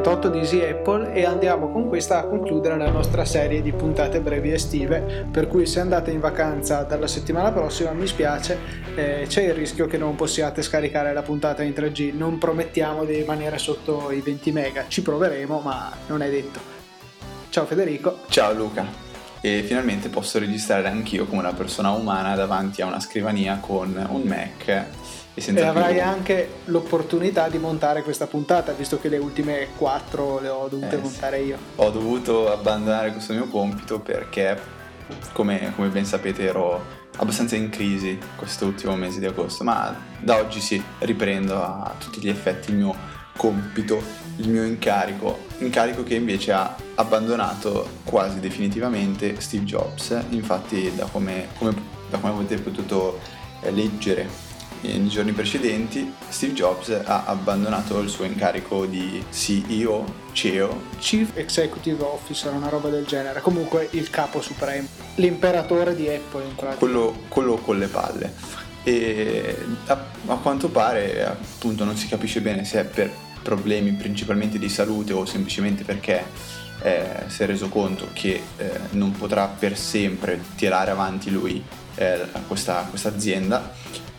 puntata numero 38 di Easy Apple e andiamo con questa a concludere la nostra serie di puntate brevi estive, per cui se andate in vacanza dalla settimana prossima mi spiace, eh, c'è il rischio che non possiate scaricare la puntata in 3G, non promettiamo di rimanere sotto i 20 mega, ci proveremo ma non è detto. Ciao Federico. Ciao Luca. E finalmente posso registrare anch'io come una persona umana davanti a una scrivania con un Mac e, e avrai più... anche l'opportunità di montare questa puntata, visto che le ultime quattro le ho dovute eh, montare io. Ho dovuto abbandonare questo mio compito perché, come, come ben sapete, ero abbastanza in crisi questo ultimo mese di agosto, ma da oggi sì, riprendo a tutti gli effetti il mio compito, il mio incarico, incarico che invece ha abbandonato quasi definitivamente Steve Jobs, infatti da come, come, da come avete potuto leggere nei giorni precedenti Steve Jobs ha abbandonato il suo incarico di CEO, CEO, Chief Executive Officer, una roba del genere, comunque il capo supremo, l'imperatore di Apple in pratica. Quello, quello con le palle. E a, a quanto pare appunto non si capisce bene se è per problemi principalmente di salute o semplicemente perché eh, si è reso conto che eh, non potrà per sempre tirare avanti lui eh, questa, questa azienda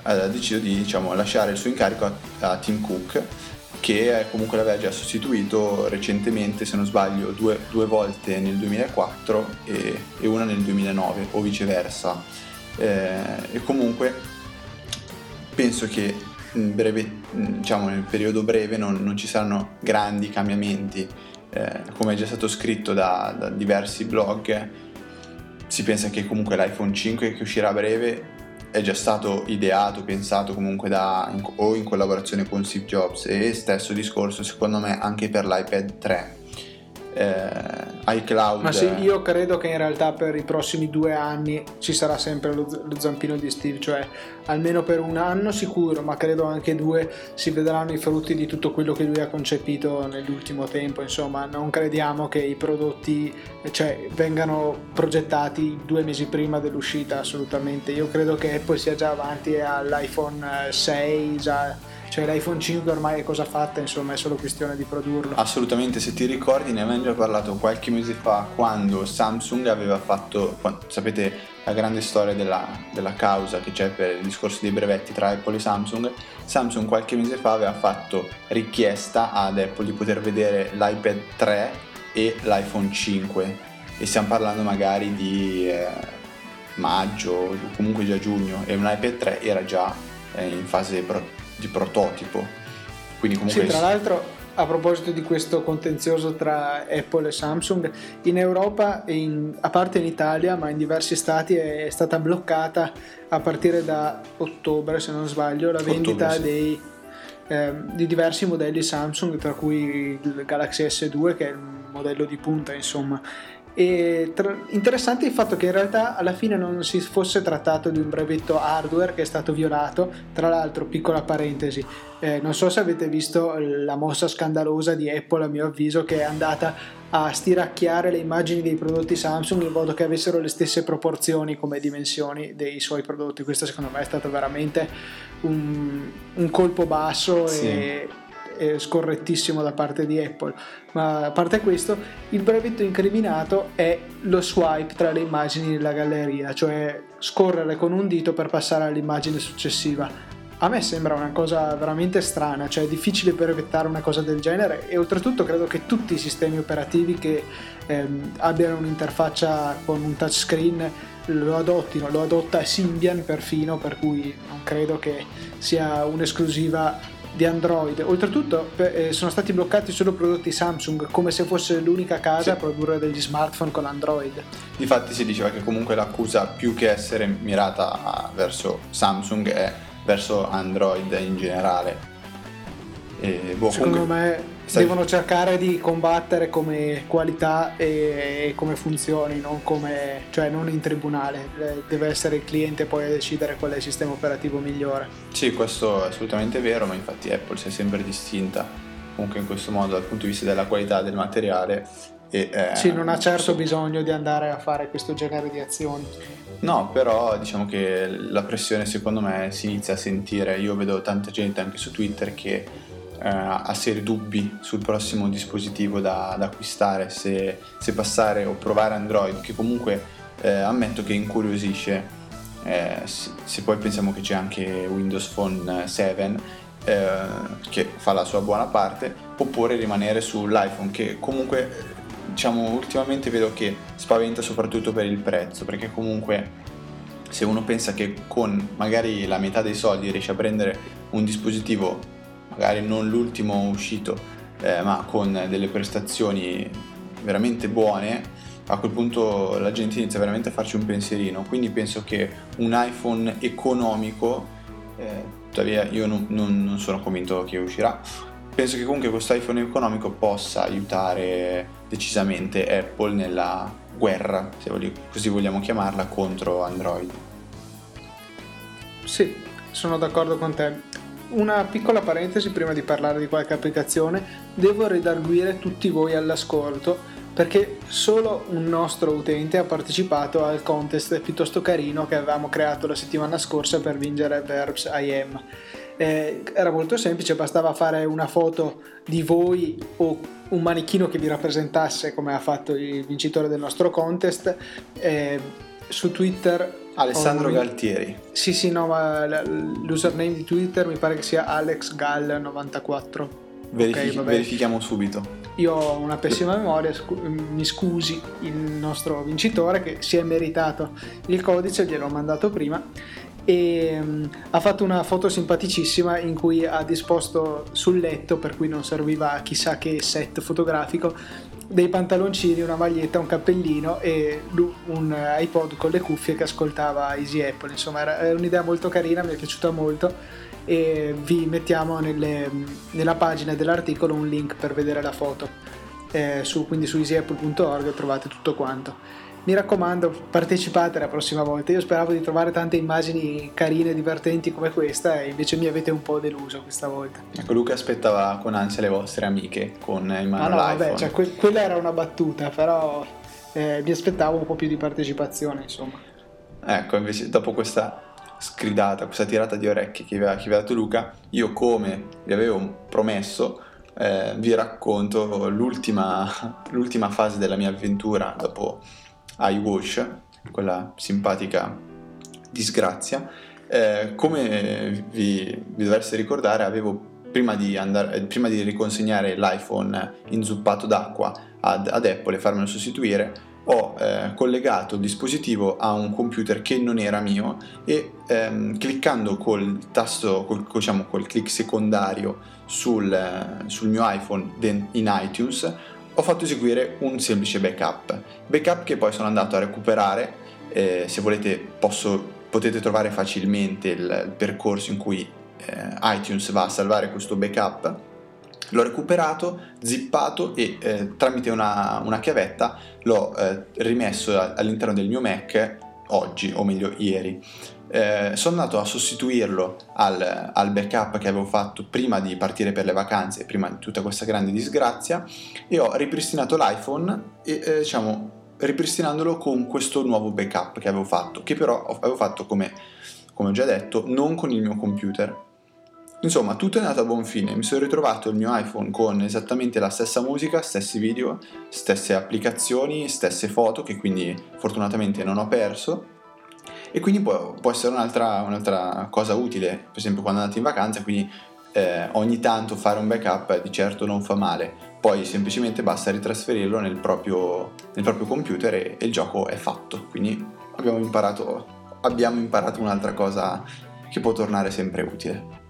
ha deciso di diciamo, lasciare il suo incarico a, a Tim Cook che comunque l'aveva già sostituito recentemente, se non sbaglio, due, due volte nel 2004 e, e, una nel 2009 o viceversa. Eh, e comunque penso che breve, diciamo, nel periodo breve non, non ci saranno grandi cambiamenti. Eh, come è già stato scritto da, da diversi blog, si pensa che comunque l'iPhone 5 che uscirà a breve è già stato ideato, pensato comunque da, in, o in collaborazione con Steve Jobs e stesso discorso secondo me anche per l'iPad 3 eh, iCloud. Ma sì, io credo che in realtà per i prossimi due anni ci sarà sempre lo, lo, zampino di Steve, cioè almeno per un anno sicuro, ma credo anche due si vedranno i frutti di tutto quello che lui ha concepito nell'ultimo tempo. Insomma, non crediamo che i prodotti cioè, vengano progettati due mesi prima dell'uscita, assolutamente. Io credo che Apple sia già avanti all'iPhone 6, già cioè l'iPhone 5 ormai è cosa fatta, insomma è solo questione di produrlo. Assolutamente, se ti ricordi ne avevamo già parlato qualche mese fa quando Samsung aveva fatto, sapete la grande storia della, della causa che c'è per il discorso dei brevetti tra Apple e Samsung, Samsung qualche mese fa aveva fatto richiesta ad Apple di poter vedere l'iPad 3 e l'iPhone 5 e stiamo parlando magari di eh, maggio o comunque già giugno e un iPad 3 era già eh, in fase pro- di prototipo. Quindi comunque... Sì, tra l'altro a proposito di questo contenzioso tra Apple e Samsung, in Europa, in, a parte in Italia, ma in diversi stati è stata bloccata a partire da ottobre, se non sbaglio, la vendita ottobre, sì. dei, eh, di diversi modelli Samsung, tra cui il Galaxy S2 che è il modello di punta, insomma. E tra- interessante il fatto che in realtà alla fine non si fosse trattato di un brevetto hardware che è stato violato. Tra l'altro, piccola parentesi, eh, non so se avete visto la mossa scandalosa di Apple, a mio avviso, che è andata a stiracchiare le immagini dei prodotti Samsung in modo che avessero le stesse proporzioni come dimensioni dei suoi prodotti. Questo secondo me è stato veramente un, un colpo basso sì. e scorrettissimo da parte di Apple, ma a parte questo, il brevetto incriminato è lo swipe tra le immagini della galleria, cioè scorrere con un dito per passare all'immagine successiva. A me sembra una cosa veramente strana, cioè è difficile brevettare una cosa del genere e oltretutto credo che tutti i sistemi operativi che ehm, abbiano un'interfaccia con un touchscreen lo adottino, lo adotta Symbian perfino, per cui non credo che sia un'esclusiva di Android. Oltretutto eh, sono stati bloccati solo prodotti Samsung, come se fosse l'unica casa sì. a produrre degli smartphone con Android. Difatti si diceva che comunque l'accusa più che essere mirata verso Samsung è verso Android in generale. E, boh, Secondo comunque... me Stai... devono cercare di combattere come qualità e, come funzioni, non, come, cioè non in tribunale, deve essere il cliente poi a decidere qual è il sistema operativo migliore. Sì, questo è assolutamente vero, ma infatti Apple si è sempre distinta comunque in questo modo dal punto di vista della qualità del materiale. E, eh, sì, non ha certo bisogno di andare a fare questo genere di azioni. No, però diciamo che la pressione secondo me si inizia a sentire, io vedo tanta gente anche su Twitter che eh, ha seri dubbi sul prossimo dispositivo da, da acquistare, se, se, passare o provare Android, che comunque eh, ammetto che incuriosisce. Eh, se poi pensiamo che c'è anche Windows Phone 7 eh, che fa la sua buona parte, oppure rimanere sull'iPhone che comunque diciamo ultimamente vedo che spaventa soprattutto per il prezzo, perché comunque se uno pensa che con magari la metà dei soldi riesce a prendere un dispositivo, magari non l'ultimo uscito, eh, ma con delle prestazioni veramente buone, a quel punto la gente inizia veramente a farci un pensierino. Quindi penso che un iPhone economico, eh, tuttavia io non, non, non sono convinto che uscirà, penso che comunque questo iPhone economico possa aiutare decisamente Apple nella guerra, se così vogliamo chiamarla, contro Android. Sì, sono d'accordo con te. Una piccola parentesi prima di parlare di qualche applicazione, devo redarguire tutti voi all'ascolto perché solo un nostro utente ha partecipato al contest piuttosto carino che avevamo creato la settimana scorsa per vincere Verbs IM. Eh, era molto semplice, bastava fare una foto di voi o un manichino che vi rappresentasse come ha fatto il vincitore del nostro contest eh, su Twitter Alessandro lui... Galtieri. Sì sì no ma l'username di Twitter mi pare che sia AlexGall94 Verifichi- okay, verifichiamo subito. Io ho una pessima memoria scu- mi scusi il nostro vincitore che si è meritato il codice gliel'ho mandato prima e um, ha fatto una foto simpaticissima in cui ha disposto sul letto, per cui non serviva chissà che set fotografico, dei pantaloncini, una maglietta, un cappellino e un iPod con le cuffie che ascoltava Easy Apple. Insomma, era un'idea molto carina, mi è piaciuta molto e vi mettiamo nelle, nella pagina dell'articolo un link per vedere la foto. Eh, su, quindi su easyapple.org trovate tutto quanto mi raccomando partecipate la prossima volta. Io speravo di trovare tante immagini carine e divertenti come questa e invece mi avete un po' deluso questa volta. Ecco Luca aspettava con ansia le vostre amiche con in mano ah, no, l'iPhone. vabbè, cioè, que- quella era una battuta però eh, mi aspettavo un po' più di partecipazione insomma. Ecco invece dopo questa scridata questa tirata di orecchie che aveva, che aveva dato Luca io come vi avevo promesso eh, vi racconto l'ultima, l'ultima fase della mia avventura dopo iWash, quella simpatica disgrazia. Eh, come vi, vi dovreste ricordare, avevo prima di, andare, eh, prima di riconsegnare l'iPhone inzuppato d'acqua ad, ad Apple e farmelo sostituire, ho eh, collegato il dispositivo a un computer che non era mio e ehm, cliccando col tasto, col, diciamo, col click secondario sul, sul mio iPhone in iTunes ho fatto eseguire un semplice backup. Backup che poi sono andato a recuperare, eh, se volete posso, potete trovare facilmente il, il percorso in cui eh, iTunes va a salvare questo backup. L'ho recuperato, zippato e eh, tramite una, una, chiavetta l'ho eh, rimesso all'interno del mio Mac oggi, o meglio ieri eh, sono andato a sostituirlo al, al, backup che avevo fatto prima di partire per le vacanze, prima di tutta questa grande disgrazia, e ho ripristinato l'iPhone, e, eh, diciamo, ripristinandolo con questo nuovo backup che avevo fatto, che però avevo fatto come, come ho già detto, non con il mio computer. Insomma, tutto è andato a buon fine, mi sono ritrovato il mio iPhone con esattamente la stessa musica, stessi video, stesse applicazioni, stesse foto, che quindi fortunatamente non ho perso, e quindi può, può essere un'altra, un'altra, cosa utile, per esempio quando andate in vacanza, quindi eh, ogni tanto fare un backup di certo non fa male, poi semplicemente basta ritrasferirlo nel proprio, nel proprio computer e, e, il gioco è fatto, quindi abbiamo imparato, abbiamo imparato un'altra cosa che può tornare sempre utile.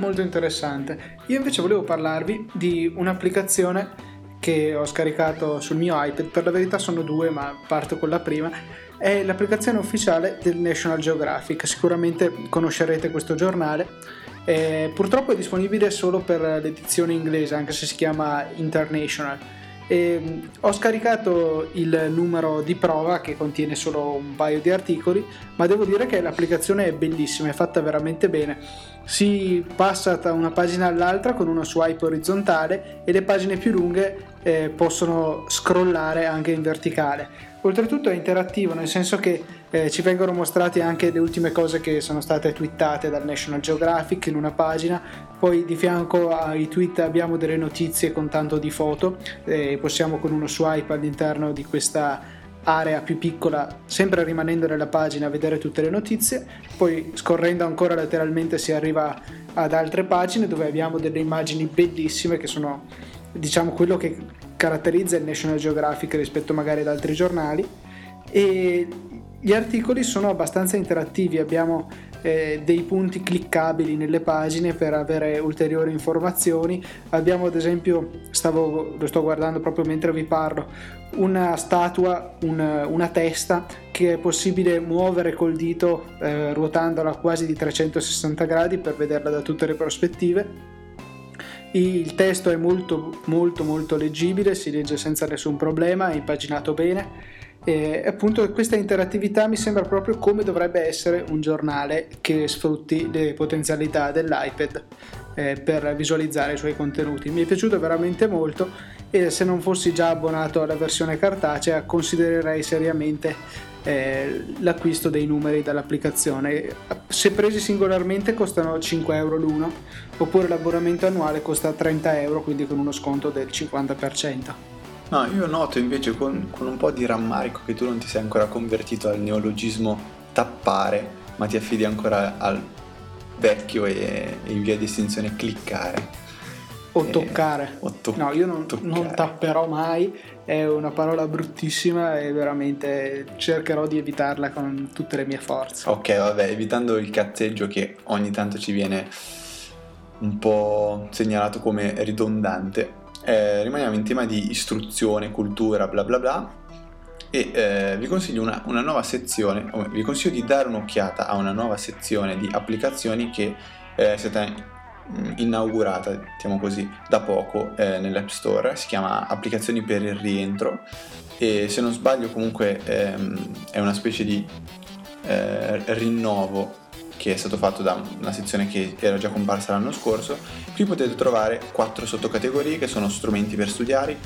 Molto interessante. Io invece volevo parlarvi di un'applicazione che ho scaricato sul mio iPad, per la verità sono due, ma parto con la prima è l'applicazione ufficiale del National Geographic. Sicuramente conoscerete questo giornale. Eh, purtroppo è disponibile solo per l'edizione inglese, anche se si chiama International. Eh, ho scaricato il numero di prova che contiene solo un paio di articoli, ma devo dire che l'applicazione è bellissima, è fatta veramente bene. Si passa da una pagina all'altra con uno swipe orizzontale e le pagine più lunghe eh, possono scrollare anche in verticale. Oltretutto è interattivo, nel senso che eh, ci vengono mostrate anche le ultime cose che sono state twittate dal National Geographic in una pagina, poi di fianco ai tweet abbiamo delle notizie con tanto di foto, eh, possiamo con uno swipe all'interno di questa area più piccola, sempre rimanendo nella pagina, vedere tutte le notizie, poi scorrendo ancora lateralmente si arriva ad altre pagine dove abbiamo delle immagini bellissime che sono diciamo quello che caratterizza il National Geographic rispetto magari ad altri giornali. E gli articoli sono abbastanza interattivi, abbiamo eh, dei punti cliccabili nelle pagine per avere ulteriori informazioni. Abbiamo ad esempio, stavo, lo sto guardando proprio mentre vi parlo, una statua, una, una testa che è possibile muovere col dito eh, ruotandola quasi di 360 gradi per vederla da tutte le prospettive. Il testo è molto molto molto leggibile, si legge senza nessun problema, è impaginato bene e appunto questa interattività mi sembra proprio come dovrebbe essere un giornale che sfrutti le potenzialità dell'iPad eh, per visualizzare i suoi contenuti. Mi è piaciuto veramente molto e se non fossi già abbonato alla versione cartacea considererei seriamente eh, l'acquisto dei numeri dall'applicazione. Se presi singolarmente costano 5 euro l'uno oppure l'abbonamento annuale costa 30 euro quindi con uno sconto del 50%. No, io noto invece con, con, un po' di rammarico che tu non ti sei ancora convertito al neologismo tappare, ma ti affidi ancora al vecchio e, e in via di estinzione cliccare. O e, toccare. O to- no, io non, non, tapperò mai, è una parola bruttissima e veramente cercherò di evitarla con tutte le mie forze. Ok, vabbè, evitando il cazzeggio che ogni tanto ci viene un po' segnalato come ridondante eh, rimaniamo in tema di istruzione, cultura, bla bla bla e eh, vi consiglio una, una, nuova sezione, vi consiglio di dare un'occhiata a una nuova sezione di applicazioni che eh, è mm, inaugurata, diciamo così, da poco eh, nell'App Store, si chiama Applicazioni per il rientro e se non sbaglio comunque ehm, è una specie di eh, rinnovo che è stato fatto da una sezione che era già comparsa l'anno scorso. Qui potete trovare quattro sottocategorie che sono strumenti per studiare,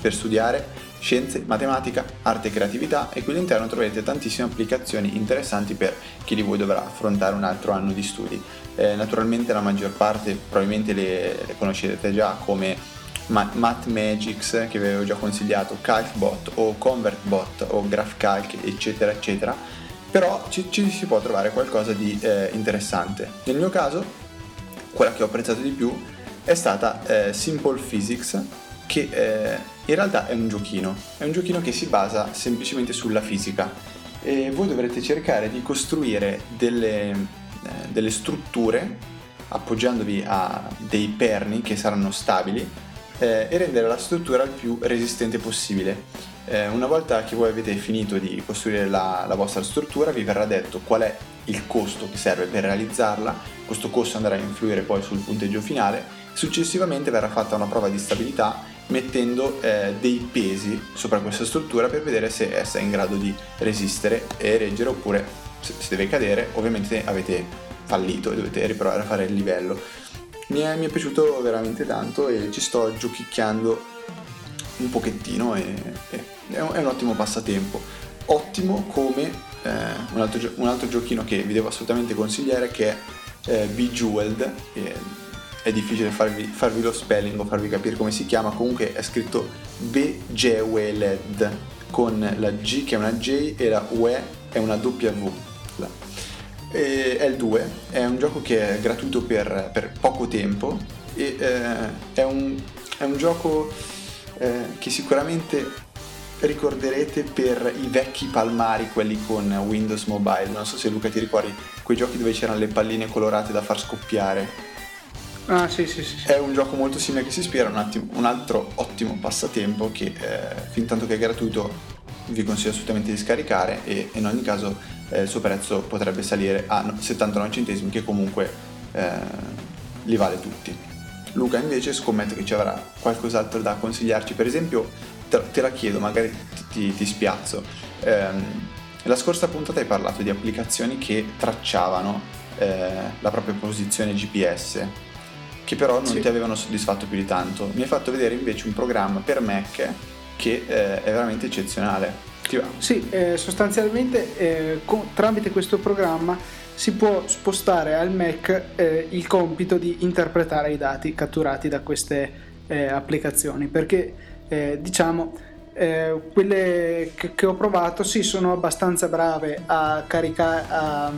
per studiare scienze, matematica, arte e creatività e qui all'interno troverete tantissime applicazioni interessanti per chi di voi dovrà affrontare un altro anno di studi. Eh, naturalmente la maggior parte probabilmente le, le conoscete già come Mathmagics che vi avevo già consigliato, CalcBot o ConvertBot o GraphCalc eccetera eccetera però ci, ci si può trovare qualcosa di eh, interessante. Nel mio caso, quella che ho apprezzato di più è stata eh, Simple Physics, che eh, in realtà è un giochino, è un giochino che si basa semplicemente sulla fisica e voi dovrete cercare di costruire delle, eh, delle strutture appoggiandovi a dei perni che saranno stabili eh, e rendere la struttura il più resistente possibile. Eh, una volta che voi avete finito di costruire la, la, vostra struttura vi verrà detto qual è il costo che serve per realizzarla, questo costo andrà a influire poi sul punteggio finale, successivamente verrà fatta una prova di stabilità mettendo eh, dei pesi sopra questa struttura per vedere se essa è in grado di resistere e reggere oppure se, se deve cadere. Ovviamente avete fallito e dovete riprovare a fare il livello. Mi è, mi è piaciuto veramente tanto e ci sto giochicchiando un pochettino e, e è, un, ottimo passatempo. Ottimo come eh, un, altro, un, altro, giochino che vi devo assolutamente consigliare che è eh, Bejeweled. è difficile farvi, farvi, lo spelling o farvi capire come si chiama, comunque è scritto Bejeweled con la G che è una J e la UE è una W. E è il 2, è un gioco che è gratuito per, per poco tempo e eh, è, un, è un gioco eh, che sicuramente ricorderete per i vecchi palmari, quelli con Windows Mobile. Non so se Luca ti ricordi quei giochi dove c'erano le palline colorate da far scoppiare. Ah, sì, sì, sì. È un gioco molto simile che si ispira, un, attimo, un altro ottimo passatempo che eh, fin tanto che è gratuito vi consiglio assolutamente di scaricare e in ogni caso eh, il suo prezzo potrebbe salire a 79 centesimi che comunque eh, li vale tutti. Luca invece scommetto che ci avrà qualcos'altro da consigliarci, per esempio te, te la chiedo, magari ti, ti, ti spiazzo. Ehm, la scorsa puntata hai parlato di applicazioni che tracciavano eh, la propria posizione GPS, che però non sì. ti avevano soddisfatto più di tanto. Mi hai fatto vedere invece un programma per Mac che eh, è veramente eccezionale. Sì, eh, sostanzialmente eh, con, tramite questo programma si può spostare al Mac eh, il compito di interpretare i dati catturati da queste eh, applicazioni perché eh, diciamo eh, quelle che, che, ho provato sì sono abbastanza brave a caricare a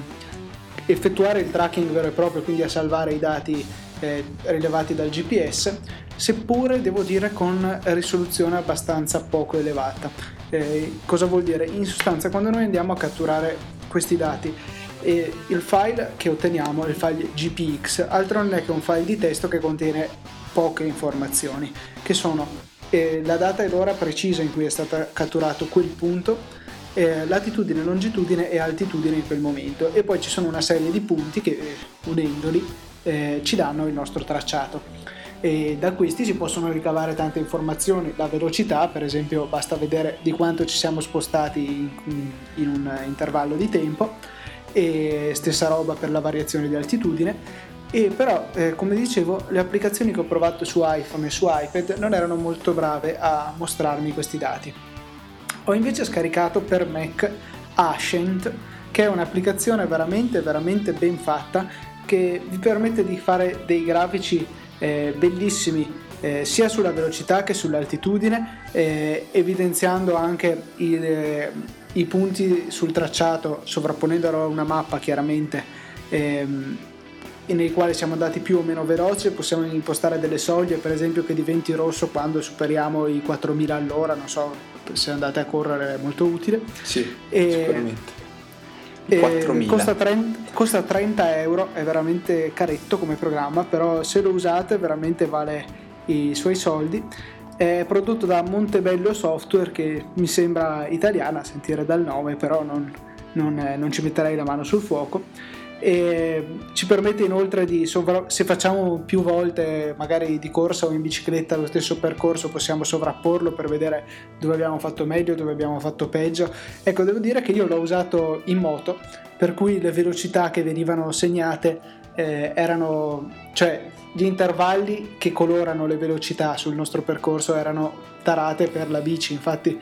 effettuare il tracking vero e proprio quindi a salvare i dati eh, rilevati dal GPS seppure devo dire con risoluzione abbastanza poco elevata. Eh, cosa vuol dire? In sostanza quando noi andiamo a catturare questi dati e il file che otteniamo il file GPX, altro non è che un file di testo che contiene poche informazioni, che sono eh, la data e l'ora precisa in cui è stato catturato quel punto, eh, latitudine, longitudine e altitudine in quel momento. E poi ci sono una serie di punti che eh, unendoli eh, ci danno il nostro tracciato. E da questi si possono ricavare tante informazioni, la velocità per esempio basta vedere di quanto ci siamo spostati in, in un intervallo di tempo e stessa roba per la variazione di altitudine e però eh, come dicevo le applicazioni che ho provato su iPhone e su iPad non erano molto brave a mostrarmi questi dati. Ho invece scaricato per Mac Ascent che è un'applicazione veramente veramente ben fatta che vi permette di fare dei grafici eh, bellissimi eh, sia sulla velocità che sull'altitudine eh, evidenziando anche i, eh, i punti sul tracciato sovrapponendolo a una mappa chiaramente ehm, nei quali siamo andati più o meno veloci possiamo impostare delle soglie per esempio che diventi rosso quando superiamo i 4000 all'ora non so se andate a correre è molto utile. Sì e, sicuramente. e costa, 30, costa 30 euro è veramente caretto come programma però se lo usate veramente vale i suoi soldi. È prodotto da Montebello Software che mi sembra italiana a sentire dal nome, però non, non, non ci metterei la mano sul fuoco. E ci permette inoltre di sovra- se facciamo più volte magari di corsa o in bicicletta lo stesso percorso possiamo sovrapporlo per vedere dove abbiamo fatto meglio dove abbiamo fatto peggio. Ecco devo dire che io l'ho usato in moto per cui le velocità che venivano segnate eh, erano cioè gli intervalli che colorano le velocità sul nostro percorso erano tarate per la bici, infatti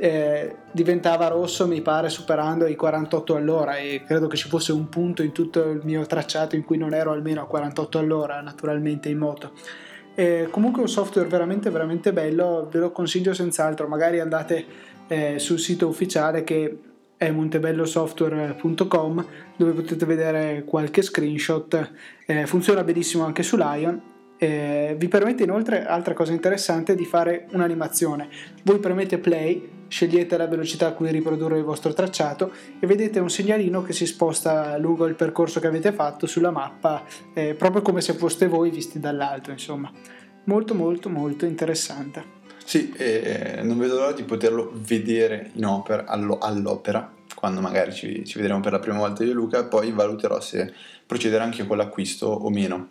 eh, diventava rosso mi pare superando i 48 all'ora e credo che ci fosse un punto in tutto il mio tracciato in cui non ero almeno a 48 all'ora naturalmente in moto. Eh, comunque un software veramente veramente bello, ve lo consiglio senz'altro, magari andate eh, sul sito ufficiale che è montebellosoftware.com dove potete vedere qualche screenshot eh, funziona benissimo anche su Lion eh, vi permette inoltre altra cosa interessante di fare un'animazione. Voi premete play scegliete la velocità a cui riprodurre il vostro tracciato e vedete un segnalino che si sposta lungo il percorso che avete fatto sulla mappa eh, proprio come se foste voi visti dall'alto insomma. Molto molto molto interessante. Sì, eh, non vedo l'ora di poterlo vedere opera, allo, all'opera, quando magari ci, ci, vedremo per la prima volta io e Luca, poi valuterò se procedere anche con l'acquisto o meno.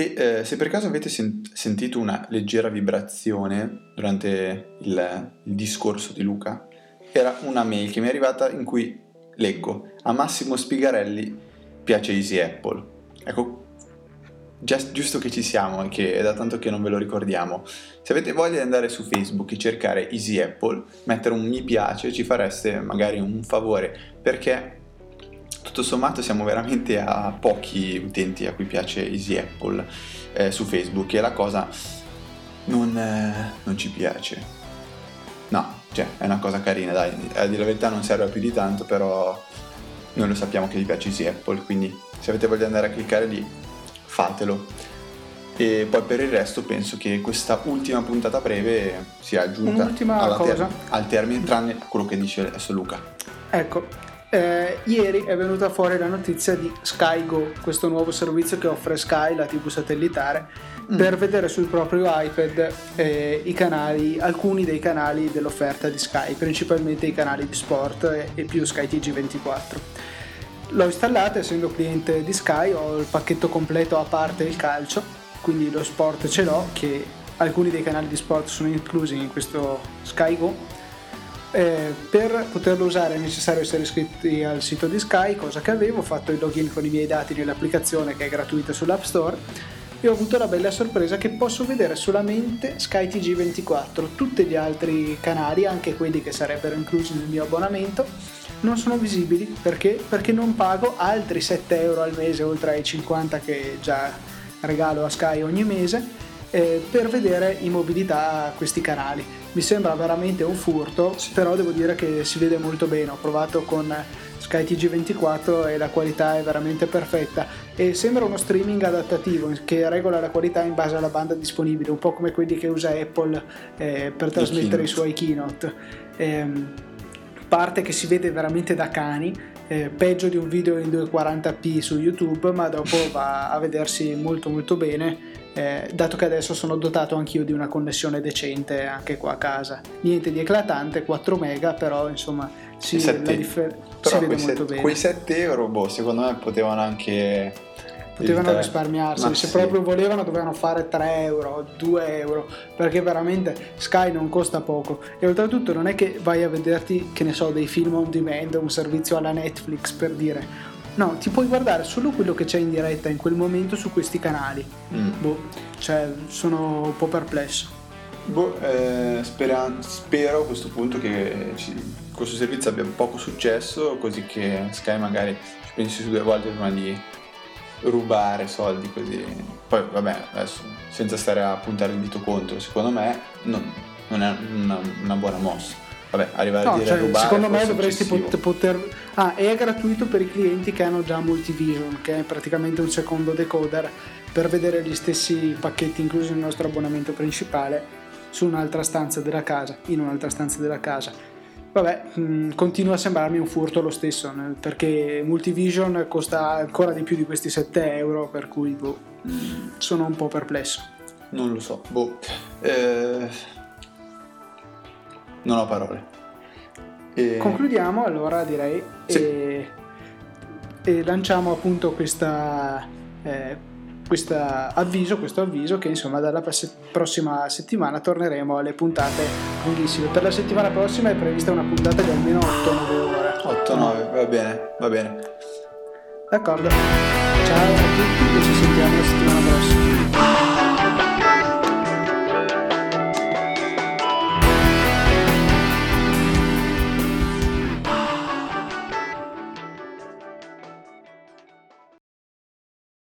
E eh, se per caso avete sen- sentito una leggera vibrazione durante il, il discorso di Luca, era una mail che mi è arrivata in cui leggo a Massimo Spigarelli piace Easy Apple. Ecco, Just, giusto che ci siamo e che è da tanto che non ve lo ricordiamo. Se avete voglia di andare su Facebook e cercare Easy Apple, mettere un mi piace, ci fareste magari un favore perché tutto sommato siamo veramente a pochi utenti a cui piace Easy Apple eh, su Facebook e la cosa non, eh, non ci piace. No, cioè è una cosa carina, dai, a dire la verità non serve più di tanto, però noi lo sappiamo che vi piace Easy Apple, quindi se avete voglia di andare a cliccare lì fatelo. E poi per il resto penso che questa ultima puntata breve sia giunta ter- al termine, tranne quello che dice adesso Luca. Ecco, eh, ieri è venuta fuori la notizia di SkyGo, questo nuovo servizio che offre Sky, la TV satellitare, mm. per vedere sul proprio iPad eh, i canali, alcuni dei canali dell'offerta di Sky, principalmente i canali di sport e, e più Sky TG24 L'ho installata essendo cliente di Sky, ho il pacchetto completo a parte il calcio, quindi lo sport ce l'ho, che alcuni dei canali di sport sono inclusi in questo Sky Go. Eh, per poterlo usare è necessario essere iscritti al sito di Sky, cosa che avevo, ho fatto il login con i miei dati nell'applicazione che è gratuita sull'App Store e ho avuto la bella sorpresa che posso vedere solamente Sky TG24, tutti gli altri canali, anche quelli che sarebbero inclusi nel mio abbonamento, non sono visibili perché? Perché non pago altri 7 euro al mese oltre ai 50 che già regalo a Sky ogni mese eh, per vedere in mobilità questi canali. Mi sembra veramente un furto, però devo dire che si vede molto bene. Ho provato con Sky TG24 e la qualità è veramente perfetta e sembra uno streaming adattativo che regola la qualità in base alla banda disponibile, un po' come quelli che usa Apple eh, per trasmettere i suoi keynote. Eh, parte che si vede veramente da cani, eh, peggio di un video in 240p su YouTube, ma dopo va a vedersi molto molto bene eh, dato che adesso sono dotato anch'io di una connessione decente anche qua a casa. Niente di eclatante, 4 mega, però insomma si, 7, differ- si vede molto set, bene. Quei 7 euro, boh, secondo me potevano anche potevano risparmiarsi, se sì. proprio volevano dovevano fare 3 euro, 2 euro, perché veramente Sky non costa poco e oltretutto non è che vai a vederti, che ne so, dei film on demand, un servizio alla Netflix per dire, No, ti puoi guardare solo quello che c'è in diretta in quel momento su questi canali. Mm. Boh, cioè, sono un po' perplesso. Boh, eh, spera- spero a questo punto che ci, questo servizio abbia poco successo, così che Sky magari ci pensi su due volte prima di rubare soldi così. Poi, vabbè, adesso senza stare a puntare il dito contro, secondo me non, non è una, una buona mossa Vabbè, arrivare no, a dire cioè, rubare secondo me dovresti pot- poter ah è gratuito per i clienti che hanno già Multivision che è praticamente un secondo decoder per vedere gli stessi pacchetti inclusi nel nostro abbonamento principale su un'altra stanza della casa in un'altra stanza della casa. Vabbè mh, mm, continua a sembrarmi un furto lo stesso perché Multivision costa ancora di più di questi 7 euro per cui boh, sono un po' perplesso. Non lo so boh. Eh non ho parole. E... Concludiamo allora direi sì. e, e, lanciamo appunto questa, eh, questa avviso, questo avviso che insomma dalla prossima settimana torneremo alle puntate lunghissime. Per la settimana prossima è prevista una puntata di almeno 8-9 ore. 8-9, va bene, va bene. D'accordo. Ciao a tutti e ci sentiamo